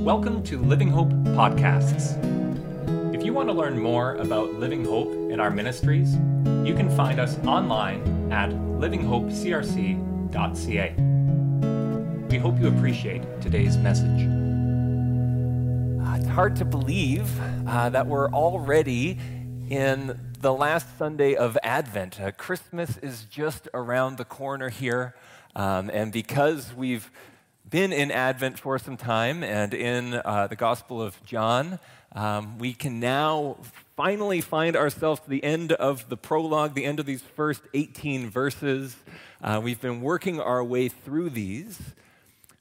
Welcome to Living Hope Podcasts. If you want to learn more about Living Hope and our ministries, you can find us online at livinghopecrc.ca. We hope you appreciate today's message. Uh, it's hard to believe uh, that we're already in the last Sunday of Advent. Uh, Christmas is just around the corner here. Um, and because we've been in Advent for some time and in uh, the Gospel of John, um, we can now finally find ourselves to the end of the prologue, the end of these first 18 verses. Uh, we've been working our way through these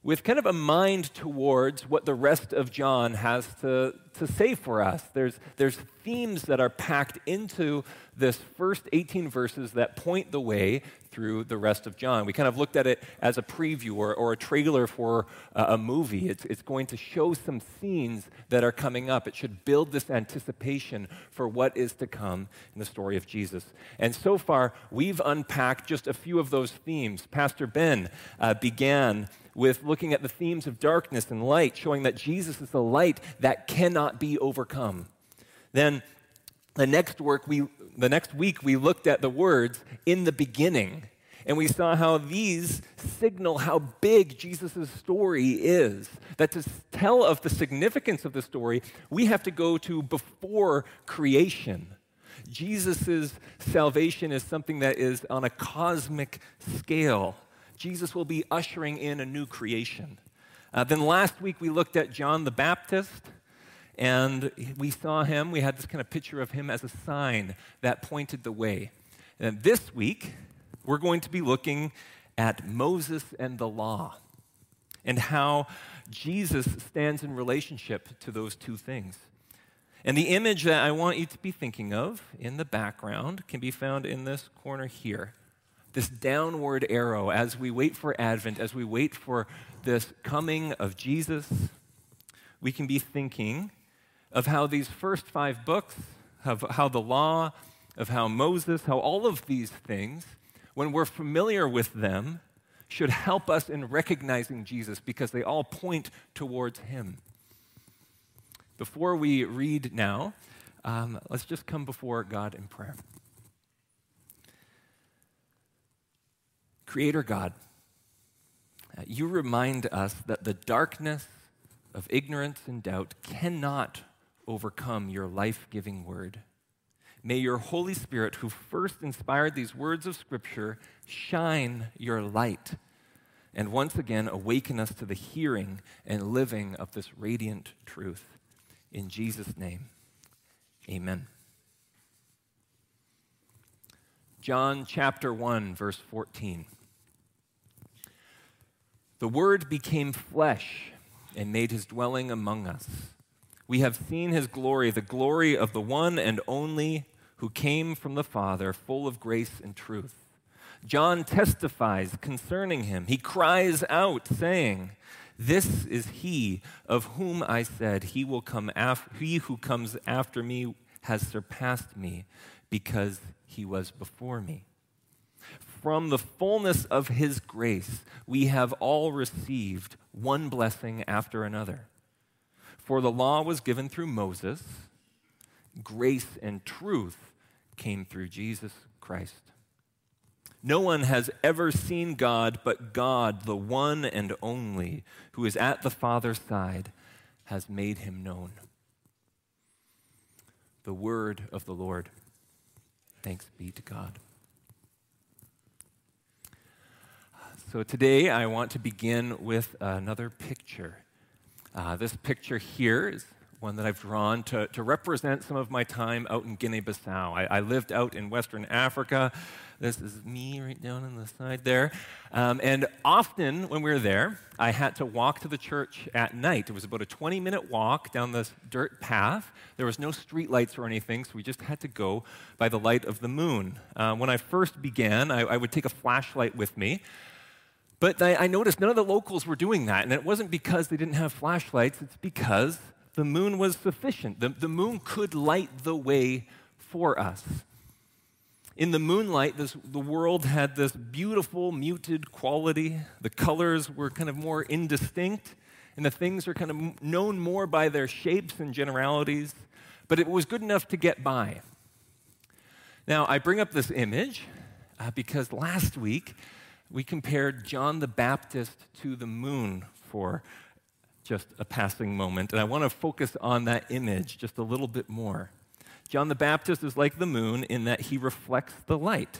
with kind of a mind towards what the rest of John has to, to say for us. There's, there's themes that are packed into this first 18 verses that point the way through the rest of John. We kind of looked at it as a preview or, or a trailer for a movie. It's, it's going to show some scenes that are coming up. It should build this anticipation for what is to come in the story of Jesus. And so far, we've unpacked just a few of those themes. Pastor Ben uh, began with looking at the themes of darkness and light, showing that Jesus is the light that cannot be overcome. Then the next work we the next week we looked at the words in the beginning and we saw how these signal how big Jesus' story is. That to tell of the significance of the story, we have to go to before creation. Jesus' salvation is something that is on a cosmic scale. Jesus will be ushering in a new creation. Uh, then last week we looked at John the Baptist, and we saw him, we had this kind of picture of him as a sign that pointed the way. And this week, we're going to be looking at Moses and the law and how Jesus stands in relationship to those two things. And the image that I want you to be thinking of in the background can be found in this corner here this downward arrow as we wait for Advent, as we wait for this coming of Jesus, we can be thinking of how these first five books, of how the law, of how Moses, how all of these things, when we're familiar with them, should help us in recognizing Jesus because they all point towards him. Before we read now, um, let's just come before God in prayer. Creator God, uh, you remind us that the darkness of ignorance and doubt cannot overcome your life giving word. May your Holy Spirit, who first inspired these words of Scripture, shine your light and once again awaken us to the hearing and living of this radiant truth. In Jesus' name, amen. John chapter 1, verse 14. The Word became flesh and made his dwelling among us. We have seen his glory, the glory of the one and only who came from the Father, full of grace and truth. John testifies concerning him. He cries out, saying, This is he of whom I said, He will come after he who comes after me has surpassed me, because he was before me from the fullness of his grace, we have all received one blessing after another. For the law was given through Moses, grace and truth came through Jesus Christ. No one has ever seen God, but God, the one and only, who is at the Father's side, has made him known. The word of the Lord. Thanks be to God. So today I want to begin with another picture. Uh, this picture here is one that I've drawn to, to represent some of my time out in Guinea Bissau. I, I, lived out in Western Africa. This is me right down on the side there. Um, and often when we were there, I had to walk to the church at night. It was about a 20 minute walk down this dirt path. There was no street lights or anything, so we just had to go by the light of the moon. Uh, when I first began, I, I would take a flashlight with me. But I, noticed none of the locals were doing that. And it wasn't because they didn't have flashlights, it's because the moon was sufficient. The, the moon could light the way for us. In the moonlight, this, the world had this beautiful, muted quality. The colors were kind of more indistinct. and the things are kind of known more by their shapes and generalities, but it was good enough to get by. Now, I bring up this image uh, because last week we compared John the Baptist to the moon for just a passing moment, and I want to focus on that image just a little bit more. John the Baptist is like the moon in that he reflects the light.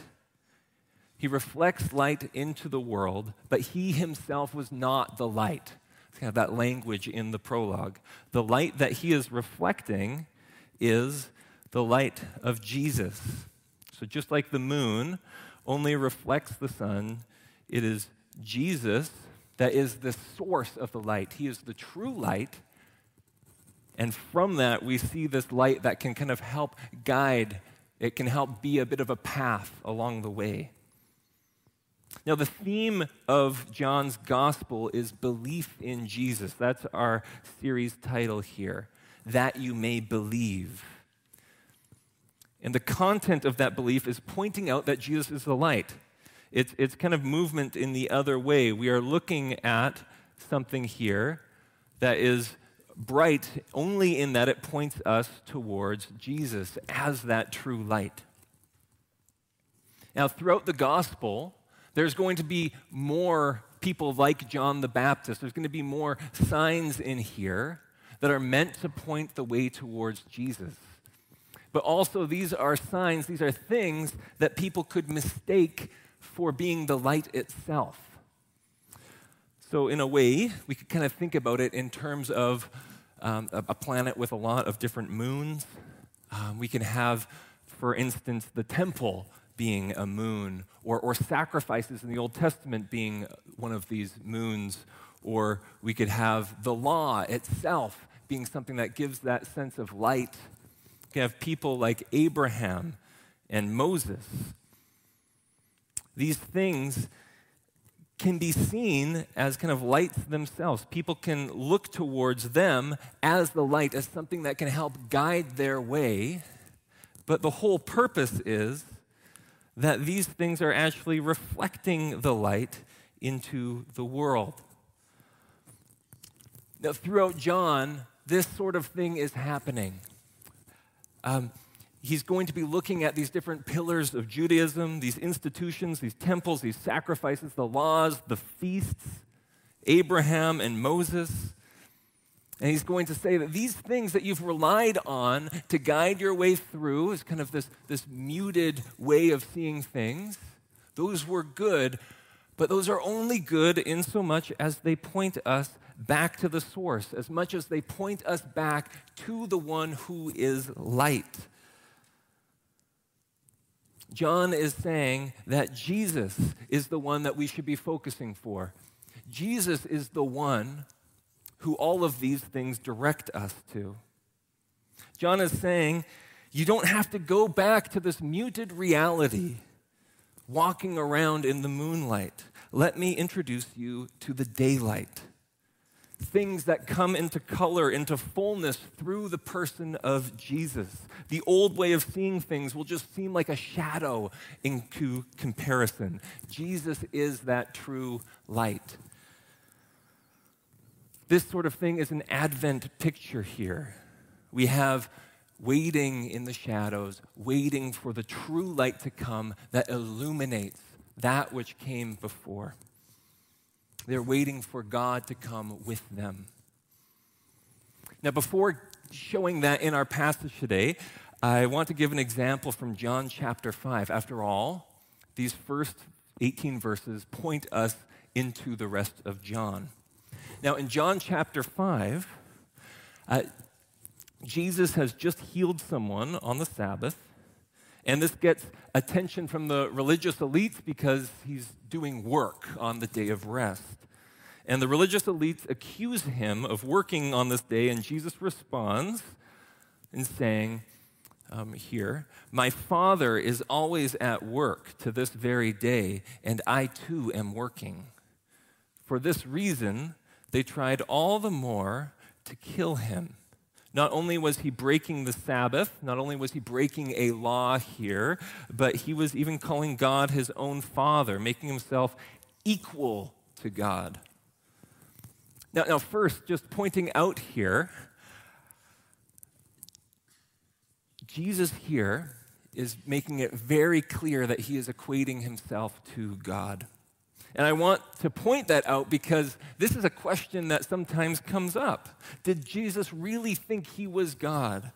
He reflects light into the world, but he himself was not the light. It's kind of that language in the prologue. The light that he is reflecting is the light of Jesus. So just like the moon only reflects the sun, it is Jesus that is the source of the light. He is the true light. And from that, we see this light that can kind of help guide, it can help be a bit of a path along the way. Now, the theme of John's gospel is belief in Jesus. That's our series title here, that you may believe. And the content of that belief is pointing out that Jesus is the light. It's, it's kind of movement in the other way. We are looking at something here that is bright only in that it points us towards Jesus as that true light. Now, throughout the gospel, there's going to be more people like John the Baptist. There's going to be more signs in here that are meant to point the way towards Jesus. But also, these are signs, these are things that people could mistake for being the light itself. So, in a way, we could kind of think about it in terms of um, a, planet with a lot of different moons. Um, we can have, for instance, the temple being a moon, or, or sacrifices in the Old Testament being one of these moons, or we could have the law itself being something that gives that sense of light. We can have people like Abraham and Moses. These things can be seen as kind of lights themselves. People can look towards them as the light, as something that can help guide their way. But the whole purpose is that these things are actually reflecting the light into the world. Now, throughout John, this sort of thing is happening. Um, he's going to be looking at these different pillars of Judaism, these institutions, these temples, these sacrifices, the laws, the feasts, Abraham and Moses. And he's going to say that these things that you've relied on to guide your way through is kind of this, this muted way of seeing things. Those were good, but those are only good in so much as they point us back to the source, as much as they point us back to the one who is light. John is saying that Jesus is the one that we should be focusing for. Jesus is the one who all of these things direct us to. John is saying, you don't have to go back to this muted reality, walking around in the moonlight. Let me introduce you to the daylight. Things that come into color, into fullness through the person of Jesus. The old way of seeing things will just seem like a shadow into comparison. Jesus is that true light. This sort of thing is an Advent picture here. We have waiting in the shadows, waiting for the true light to come that illuminates that which came before. They're waiting for God to come with them. Now, before showing that in our passage today, I want to give an example from John chapter 5. After all, these first 18 verses point us into the rest of John. Now, in John chapter 5, uh, Jesus has just healed someone on the Sabbath, and this gets attention from the religious elites because he's doing work on the day of rest. And the religious elites accuse him of working on this day, and Jesus responds in saying, um, here, My Father is always at work to this very day, and I too am working. For this reason, they tried all the more to kill him. Not only was he breaking the Sabbath, not only was he breaking a law here, but he was even calling God his own father, making himself equal to God. Now, now, first, just pointing out here, Jesus here is making it very clear that he is equating himself to God. And I want to point that out because this is a question that sometimes comes up. Did Jesus really think he was God?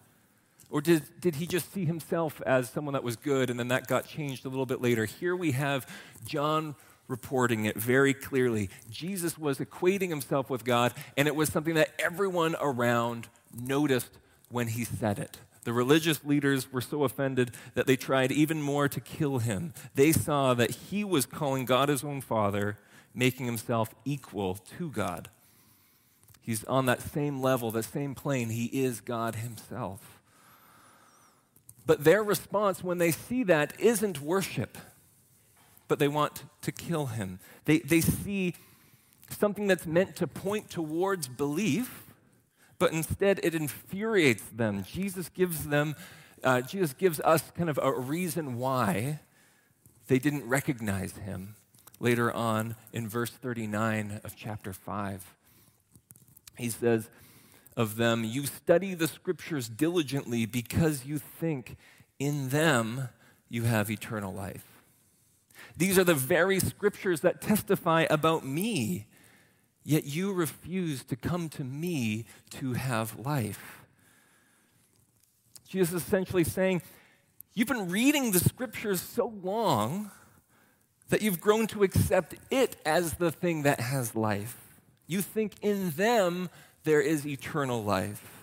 Or did, did he just see himself as someone that was good and then that got changed a little bit later? Here we have John reporting it very clearly. Jesus was equating himself with God, and it was something that everyone around noticed when he said it. The religious leaders were so offended that they tried even more to kill him. They saw that he was calling God his own father, making himself equal to God. He's on that same level, that same plane. He is God himself. But their response when they see that isn't worship but they want to kill him. They, they see something that's meant to point towards belief, but instead it infuriates them. Jesus gives them, uh, Jesus gives us kind of a reason why they didn't recognize him later on in verse 39 of chapter 5. He says of them, You study the scriptures diligently because you think in them you have eternal life. These are the very scriptures that testify about me, yet you refuse to come to me to have life. Jesus is essentially saying, You've been reading the scriptures so long that you've grown to accept it as the thing that has life. You think in them there is eternal life.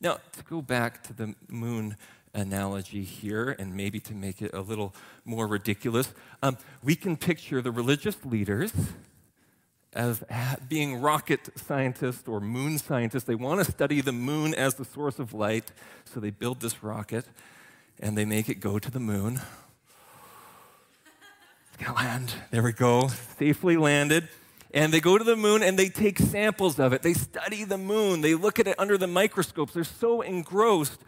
Now, to go back to the moon analogy here, and maybe to make it a little more ridiculous, um, we can picture the religious leaders as being rocket scientists or moon scientists. They want to study the moon as the source of light, so they build this rocket and they make it go to the moon. It's gonna land. There we go. Safely landed. And they go to the moon and they take samples of it. They study the moon. They look at it under the microscopes. They're so engrossed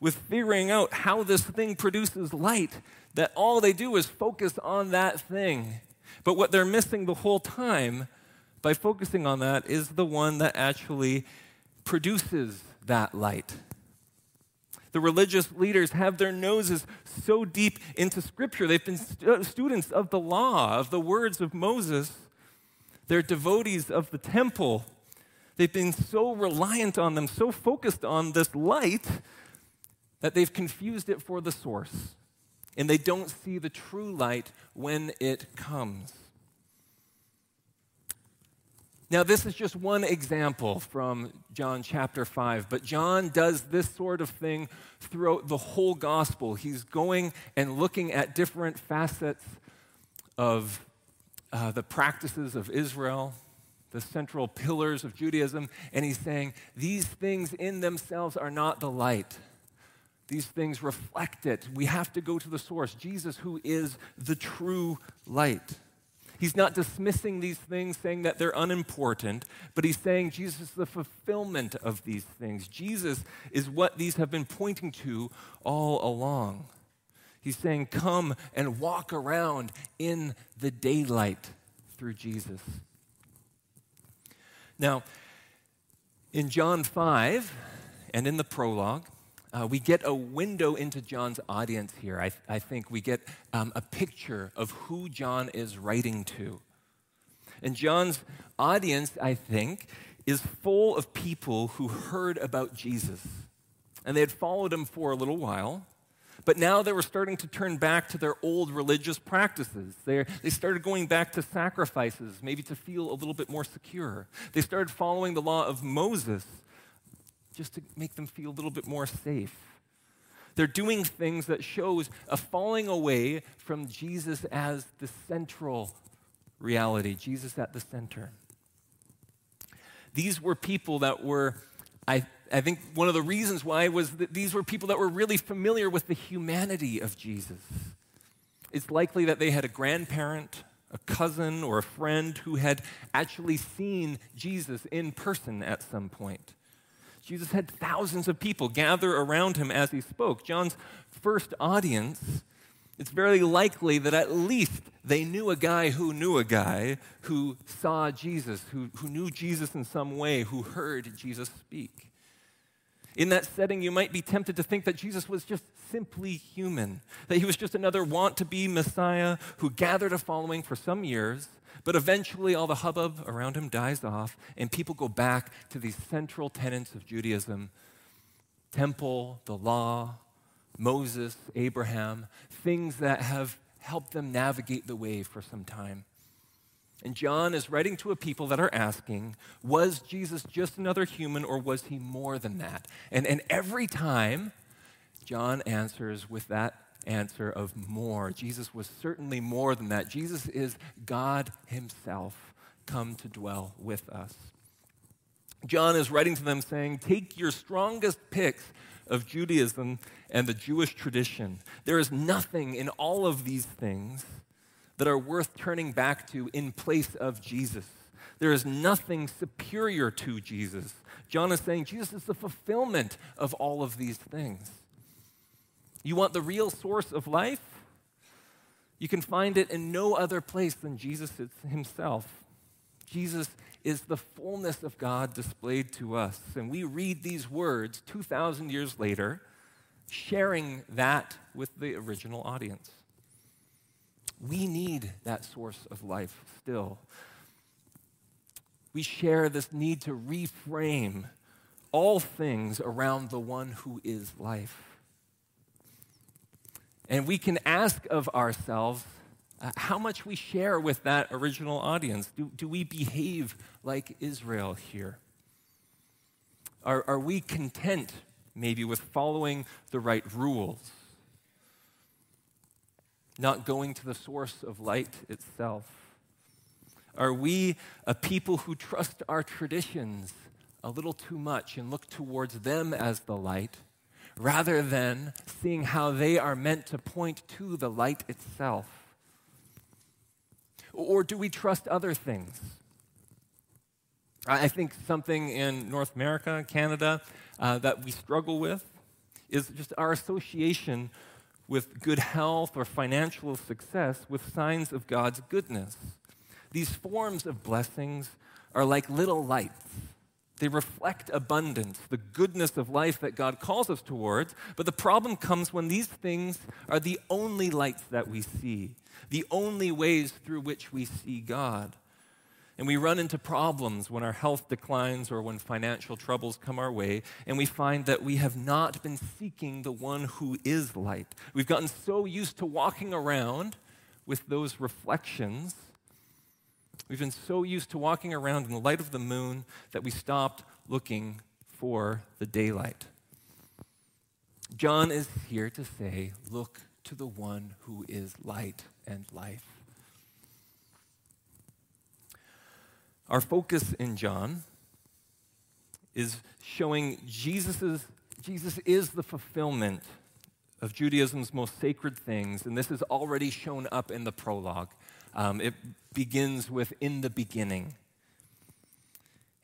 with figuring out how this thing produces light that all they do is focus on that thing. But what they're missing the whole time by focusing on that is the one that actually produces that light. The religious leaders have their noses so deep into Scripture. They've been st- students of the law, of the words of Moses. They're devotees of the temple. They've been so reliant on them, so focused on this light, that they've confused it for the source, and they don't see the true light when it comes. Now, this is just one example from John chapter 5, but John does this sort of thing throughout the whole gospel. He's going and looking at different facets of uh, the practices of Israel, the central pillars of Judaism, and he's saying these things in themselves are not the light. These things reflect it. We have to go to the source, Jesus, who is the true light. He's not dismissing these things, saying that they're unimportant, but he's saying Jesus is the fulfillment of these things. Jesus is what these have been pointing to all along. He's saying, Come and walk around in the daylight through Jesus. Now, in John 5 and in the prologue, uh, we get a window into John's audience here. I, I think we get um, a picture of who John is writing to. And John's audience, I think, is full of people who heard about Jesus. And they had followed him for a little while, but now they were starting to turn back to their old religious practices. They, they started going back to sacrifices, maybe to feel a little bit more secure. They started following the law of Moses just to make them feel a little bit more safe. They're doing things that shows a falling away from Jesus as the central reality, Jesus at the center. These were people that were, I, I think one of the reasons why was that these were people that were really familiar with the humanity of Jesus. It's likely that they had a grandparent, a cousin, or a friend who had actually seen Jesus in person at some point. Jesus had thousands of people gather around him as he spoke. John's first audience It's very likely that at least they knew a guy who knew a guy who saw Jesus, who, who knew Jesus in some way, who heard Jesus speak. In that setting, you might be tempted to think that Jesus was just simply human, that he was just another want to be Messiah who gathered a following for some years, but eventually all the hubbub around him dies off, and people go back to these central tenets of Judaism temple, the law, Moses, Abraham, things that have helped them navigate the way for some time. And John is writing to a people that are asking, was Jesus just another human or was he more than that? And, and every time, John answers with that answer of more. Jesus was certainly more than that. Jesus is God himself come to dwell with us. John is writing to them saying, Take your strongest picks of Judaism and the Jewish tradition. There is nothing in all of these things that are worth turning back to in place of Jesus. There is nothing superior to Jesus. John is saying Jesus is the fulfillment of all of these things. You want the real source of life? You can find it in no other place than Jesus himself. Jesus is the fullness of God displayed to us. And we read these words 2,000 years later, sharing that with the original audience. We need that source of life still. We share this need to reframe all things around the one who is life. And we can ask of ourselves uh, how much we share with that original audience. Do, do we behave like Israel here? Are, are we content maybe with following the right rules? Not going to the source of light itself? Are we a people who trust our traditions a little too much and look towards them as the light, rather than seeing how they are meant to point to the light itself? Or do we trust other things? I think something in North America, Canada, uh, that we struggle with is just our association with good health or financial success with signs of God's goodness. These forms of blessings are like little lights. They reflect abundance, the goodness of life that God calls us towards. But the problem comes when these things are the only lights that we see, the only ways through which we see God. And we run into problems when our health declines or when financial troubles come our way, and we find that we have not been seeking the one who is light. We've gotten so used to walking around with those reflections. We've been so used to walking around in the light of the moon that we stopped looking for the daylight. John is here to say, Look to the one who is light and life. Our focus in John is showing Jesus's, Jesus is the fulfillment of Judaism's most sacred things, and this is already shown up in the prologue. Um, it begins with, in the beginning.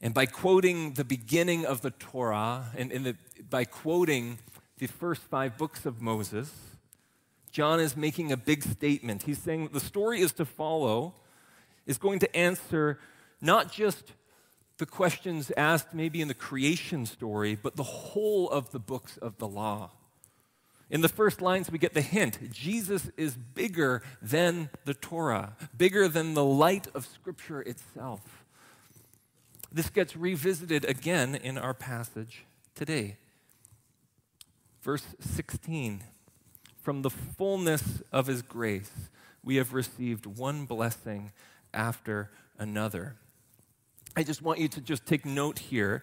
And by quoting the beginning of the Torah, and, the, by quoting the first five books of Moses, John is making a big statement. He's saying the story is to follow, is going to answer not just the questions asked maybe in the creation story, but the whole of the books of the law. In the first lines, we get the hint Jesus is bigger than the Torah, bigger than the light of Scripture itself. This gets revisited again in our passage today. Verse 16 From the fullness of His grace, we have received one blessing after another. I just want you to just take note here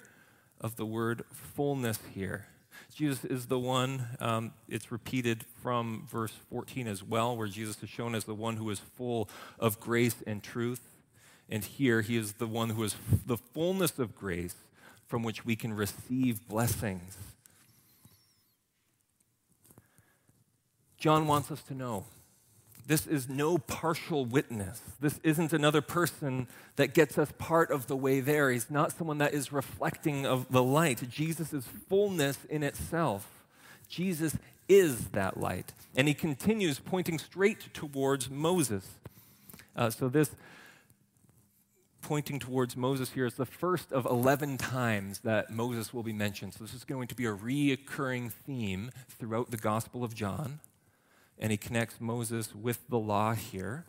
of the word fullness here. Jesus is the one, um, it's repeated from verse 14 as well, where Jesus is shown as the one who is full of grace and truth. And here he is the one who is the fullness of grace from which we can receive blessings. John wants us to know this is no partial witness. This isn't another person that gets us part of the way there. He's not someone that is reflecting of the light. Jesus is fullness in itself. Jesus is that light. And he continues pointing straight towards Moses. Uh, so, this pointing towards Moses here is the first of 11 times that Moses will be mentioned. So, this is going to be a reoccurring theme throughout the Gospel of John. And he connects Moses with the law here.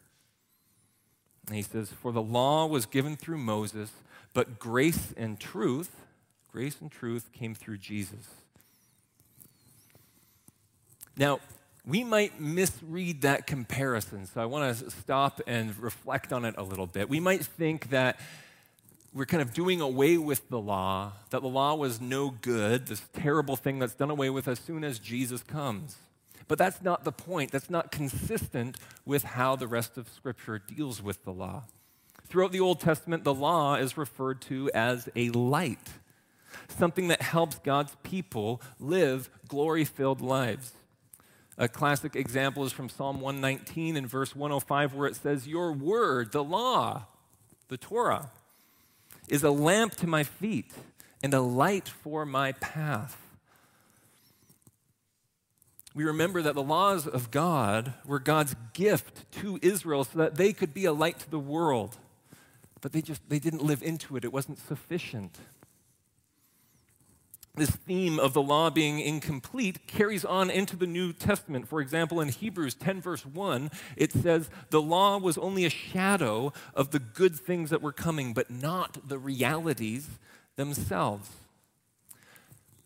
And he says, For the law was given through Moses, but grace and truth, grace and truth came through Jesus. Now, we might misread that comparison. So I want to stop and reflect on it a little bit. We might think that we're kind of doing away with the law, that the law was no good, this terrible thing that's done away with as soon as Jesus comes. But that's not the point. That's not consistent with how the rest of Scripture deals with the law. Throughout the Old Testament, the law is referred to as a light, something that helps God's people live glory filled lives. A classic example is from Psalm 119 and verse 105, where it says, Your word, the law, the Torah, is a lamp to my feet and a light for my path. We remember that the laws of God were God's gift to Israel so that they could be a light to the world. But they just they didn't live into it. It wasn't sufficient this theme of the law being incomplete carries on into the New Testament. For example, in Hebrews 10, verse 1, it says, The law was only a shadow of the good things that were coming, but not the realities themselves.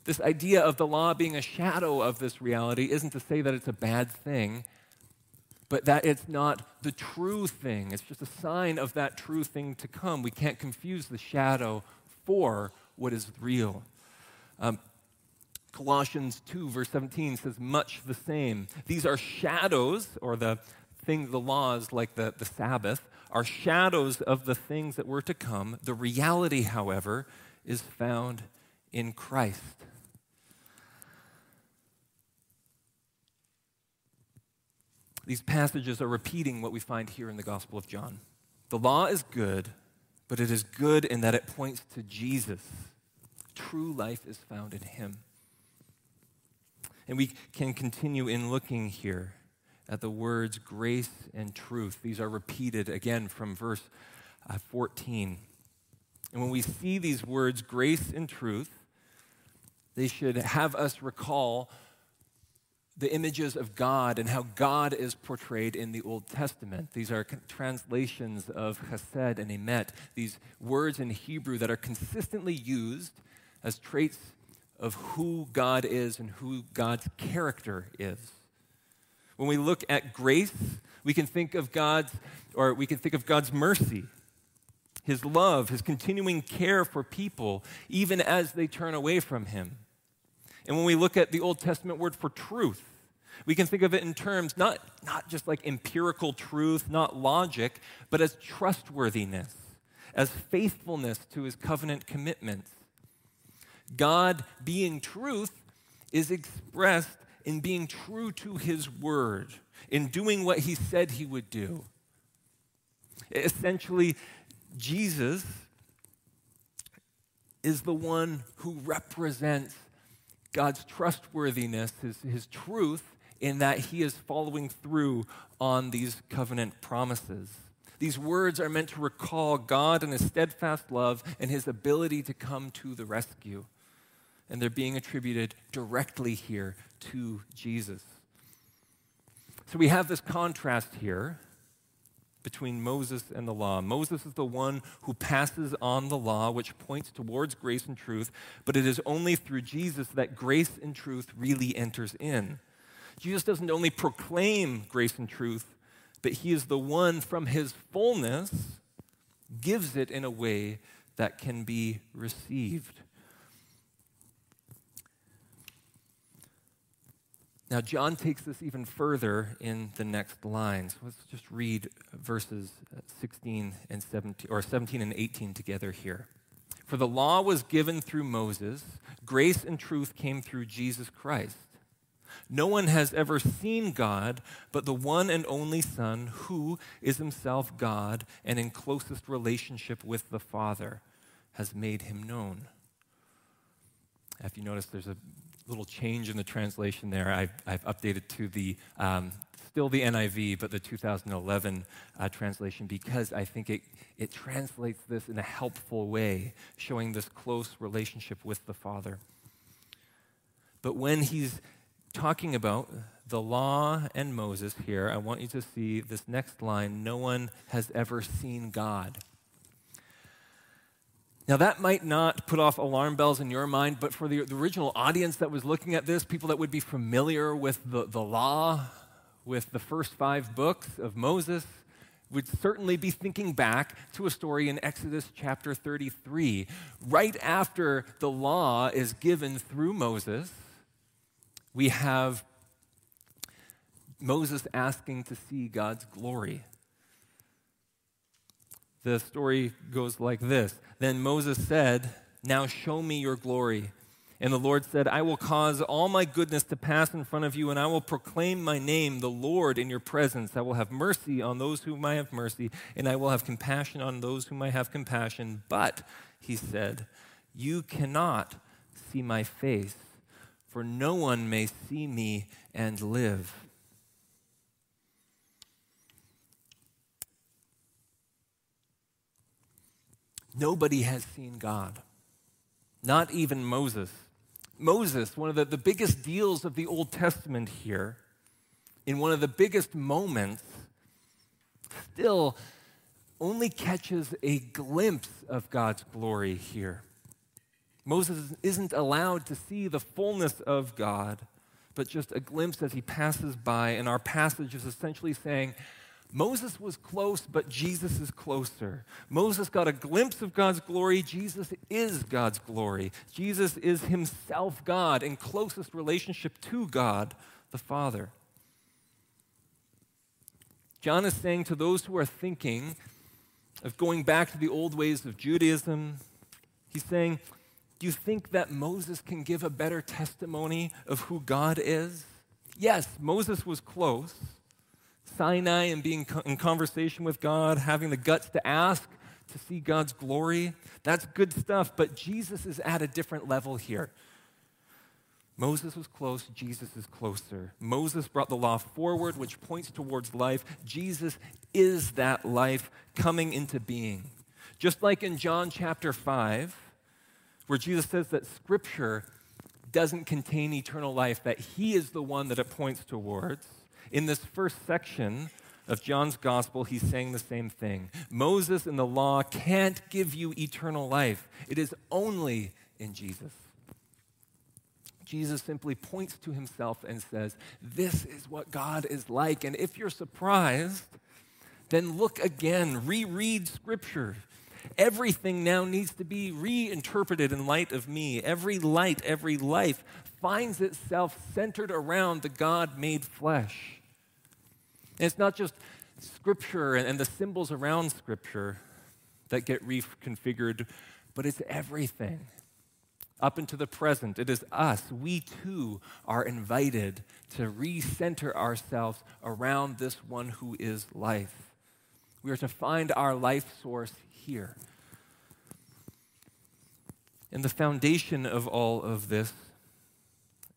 This idea of the law being a shadow of this reality isn't to say that it's a bad thing, but that it's not the true thing. It's just a sign of that true thing to come. We can't confuse the shadow for what is real. Um, Colossians 2, verse 17 says much the same. These are shadows, or the things, the laws like the, the Sabbath, are shadows of the things that were to come. The reality, however, is found in Christ. These passages are repeating what we find here in the Gospel of John. The law is good, but it is good in that it points to Jesus True life is found in Him. And we can continue in looking here at the words grace and truth. These are repeated again from verse uh, 14. And when we see these words, grace and truth, they should have us recall the images of God and how God is portrayed in the Old Testament. These are translations of chesed and emet, these words in Hebrew that are consistently used as traits of who God is and who God's character is. When we look at grace, we can think of God's or we can think of God's mercy, his love, his continuing care for people even as they turn away from him. And when we look at the Old Testament word for truth, we can think of it in terms not, not just like empirical truth, not logic, but as trustworthiness, as faithfulness to his covenant commitments. God being truth is expressed in being true to his word, in doing what he said he would do. Essentially, Jesus is the one who represents God's trustworthiness, his, his truth, in that he is following through on these covenant promises. These words are meant to recall God and his steadfast love and his ability to come to the rescue and they're being attributed directly here to Jesus. So we have this contrast here between Moses and the law. Moses is the one who passes on the law, which points towards grace and truth, but it is only through Jesus that grace and truth really enters in. Jesus doesn't only proclaim grace and truth, but he is the one from his fullness gives it in a way that can be received. Now, John takes this even further in the next lines. Let's just read verses uh, 16 and 17, or 17 and 18 together here. For the law was given through Moses, grace and truth came through Jesus Christ. No one has ever seen God but the one and only Son, who is himself God and in closest relationship with the Father, has made him known. If you notice, there's a little change in the translation there. I've, I've updated to the um, still the NIV, but the 2011 uh, translation because I think it, it translates this in a helpful way, showing this close relationship with the Father. But when he's talking about the law and Moses here, I want you to see this next line no one has ever seen God. Now, that might not put off alarm bells in your mind, but for the, the, original audience that was looking at this, people that would be familiar with the, the law, with the first five books of Moses, would certainly be thinking back to a story in Exodus chapter 33. Right after the law is given through Moses, we have Moses asking to see God's glory. The story goes like this Then Moses said, Now show me your glory. And the Lord said, I will cause all my goodness to pass in front of you, and I will proclaim my name, the Lord, in your presence. I will have mercy on those whom I have mercy, and I will have compassion on those whom I have compassion. But, he said, you cannot see my face, for no one may see me and live. Nobody has seen God, not even Moses. Moses, one of the, the biggest deals of the Old Testament here, in one of the biggest moments, still only catches a glimpse of God's glory here. Moses isn't allowed to see the fullness of God, but just a glimpse as he passes by. And our passage is essentially saying, Moses was close, but Jesus is closer. Moses got a glimpse of God's glory. Jesus is God's glory. Jesus is himself God in closest relationship to God the Father. John is saying to those who are thinking of going back to the old ways of Judaism, he's saying, Do you think that Moses can give a better testimony of who God is? Yes, Moses was close. Sinai and being in conversation with God, having the guts to ask to see God's glory. That's good stuff, but Jesus is at a different level here. Moses was close, Jesus is closer. Moses brought the law forward, which points towards life. Jesus is that life coming into being. Just like in John chapter 5, where Jesus says that Scripture doesn't contain eternal life, that He is the one that it points towards. In this first section of John's gospel, he's saying the same thing. Moses and the law can't give you eternal life, it is only in Jesus. Jesus simply points to himself and says, This is what God is like. And if you're surprised, then look again, reread Scripture. Everything now needs to be reinterpreted in light of me. Every light, every life finds itself centered around the God made flesh. And it's not just Scripture and, the symbols around Scripture that get reconfigured, but it's everything. Up into the present, it is us. We too are invited to recenter ourselves around this one who is life. We are to find our life source here. And the foundation of all of this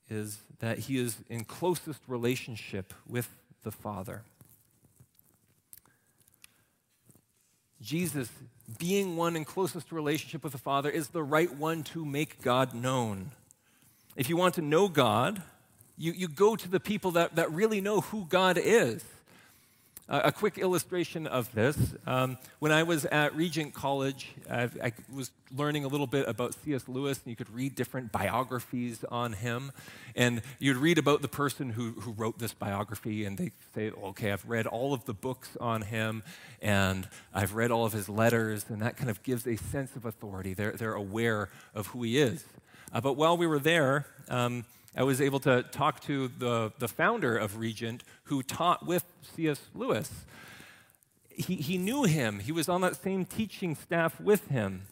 is that he is in closest relationship with the Father. Jesus, being one in closest relationship with the Father, is the right one to make God known. If you want to know God, you, you go to the people that, that really know who God is. Uh, a quick illustration of this um, when I was at Regent College, I, I was learning a little bit about C.S. Lewis, and you could read different biographies on him. And you'd read about the person who, who wrote this biography, and they say, okay, I've read all of the books on him, and I've read all of his letters, and that kind of gives a sense of authority. They're, they're aware of who he is. Uh, but while we were there, um, I was able to talk to the, the founder of Regent who taught with C.S. Lewis. He, he knew him, he was on that same teaching staff with him.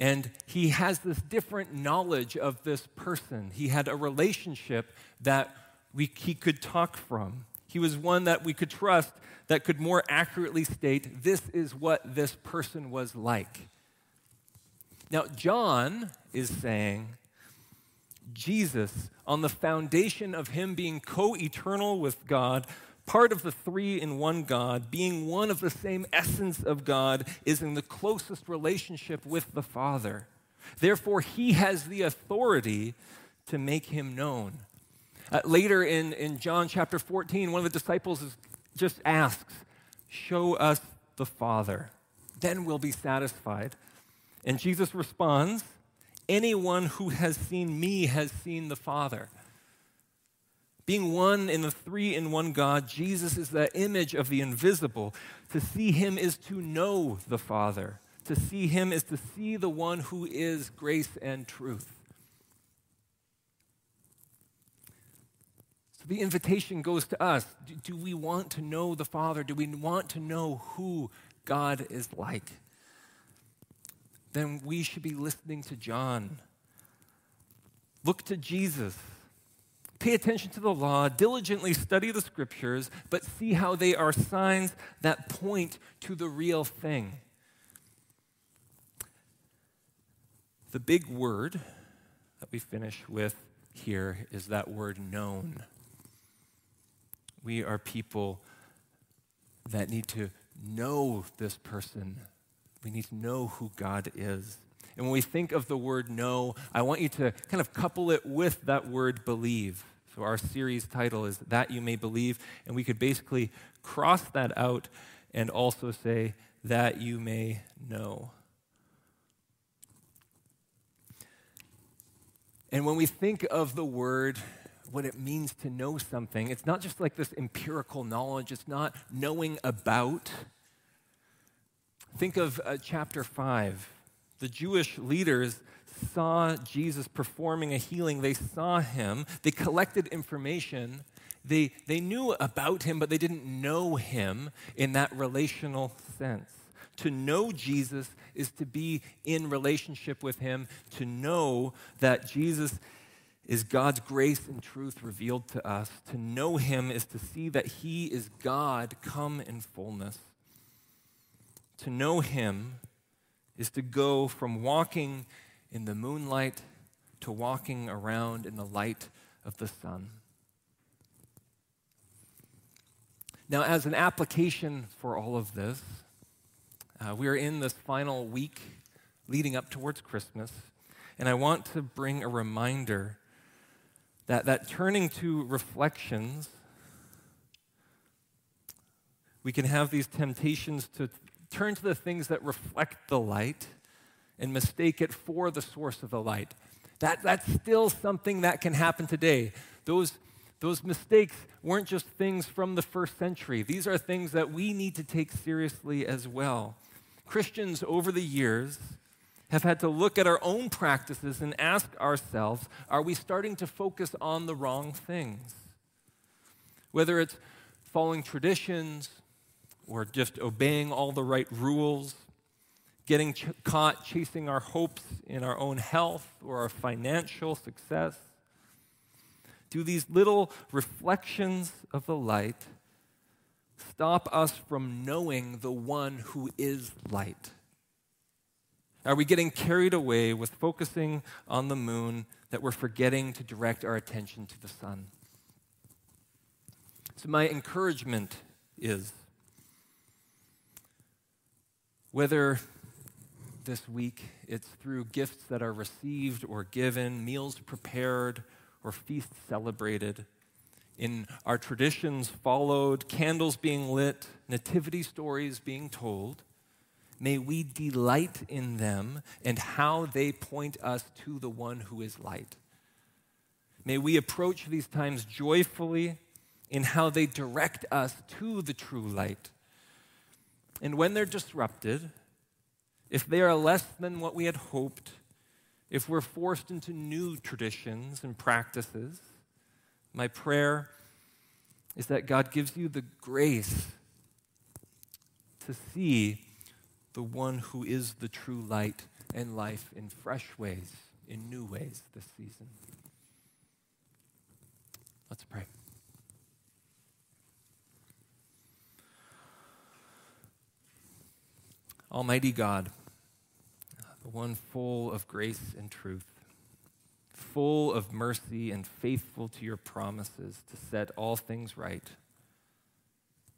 And he has this different knowledge of this person. He had a relationship that we, he could talk from. He was one that we could trust that could more accurately state this is what this person was like. Now, John is saying Jesus, on the foundation of him being co eternal with God, part of the three in one God, being one of the same essence of God, is in the closest relationship with the Father. Therefore, he has the authority to make him known. Uh, later in, in John chapter 14, one of the disciples is, just asks, Show us the Father, then we'll be satisfied. And Jesus responds, Anyone who has seen me has seen the Father. Being one in the three in one God, Jesus is the image of the invisible. To see him is to know the Father. To see him is to see the one who is grace and truth. So the invitation goes to us. Do, do we want to know the Father? Do we want to know who God is like? Then we should be listening to John. Look to Jesus. Pay attention to the law, diligently study the scriptures, but see how they are signs that point to the real thing. The big word that we finish with here is that word known. We are people that need to know this person. We need to know who God is. And when we think of the word know, I want you to kind of couple it with that word believe. So our series title is That You May Believe. And we could basically cross that out and also say, That You May Know. And when we think of the word, what it means to know something, it's not just like this empirical knowledge, it's not knowing about. Think of uh, chapter 5. The Jewish leaders saw Jesus performing a healing. They saw him. They collected information. They, they knew about him, but they didn't know him in that relational sense. To know Jesus is to be in relationship with him, to know that Jesus is God's grace and truth revealed to us. To know him is to see that he is God come in fullness. To know him is to go from walking in the moonlight to walking around in the light of the sun. Now, as an application for all of this, uh, we are in this final week leading up towards Christmas, and I want to bring a reminder that, that turning to reflections, we can have these temptations to turn to the things that reflect the light and mistake it for the source of the light. That, that's still something that can happen today. Those, those mistakes weren't just things from the first century, these are things that we need to take seriously as well. Christians over the years have had to look at our own practices and ask ourselves are we starting to focus on the wrong things? Whether it's following traditions or just obeying all the right rules, getting ch- caught chasing our hopes in our own health or our financial success? Do these little reflections of the light stop us from knowing the one who is light? Are we getting carried away with focusing on the moon that we're forgetting to direct our attention to the sun? So, my encouragement is whether this week it's through gifts that are received or given, meals prepared, or feasts celebrated, in our traditions followed, candles being lit, nativity stories being told. May we delight in them and how they point us to the one who is light. May we approach these times joyfully in how they direct us to the true light. And when they're disrupted, if they are less than what we had hoped, if we're forced into new traditions and practices, my prayer is that God gives you the grace to see the one who is the true light and life in fresh ways, in new ways this season. Let's pray. Almighty God, the one full of grace and truth, full of mercy and faithful to your promises to set all things right.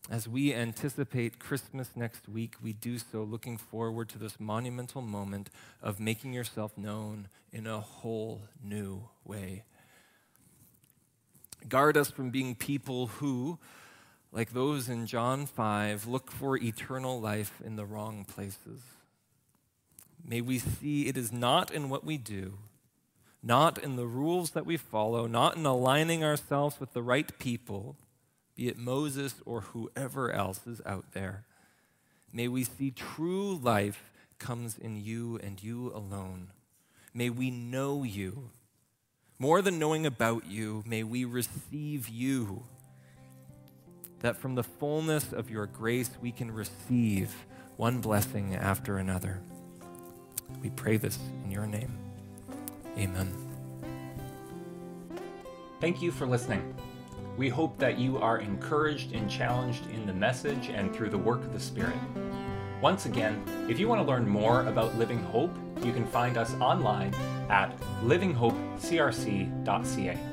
As we anticipate Christmas next week, we do so looking forward to this monumental moment of making yourself known in a whole new way. Guard us from being people who, like those in John 5, look for eternal life in the wrong places. May we see it is not in what we do, not in the rules that we follow, not in aligning ourselves with the right people, be it Moses or whoever else is out there. May we see true life comes in you and you alone. May we know you. More than knowing about you, may we receive you. That from the fullness of your grace we can receive one blessing after another. We pray this in your name. Amen. Thank you for listening. We hope that you are encouraged and challenged in the message and through the work of the Spirit. Once again, if you want to learn more about Living Hope, you can find us online at livinghopecrc.ca.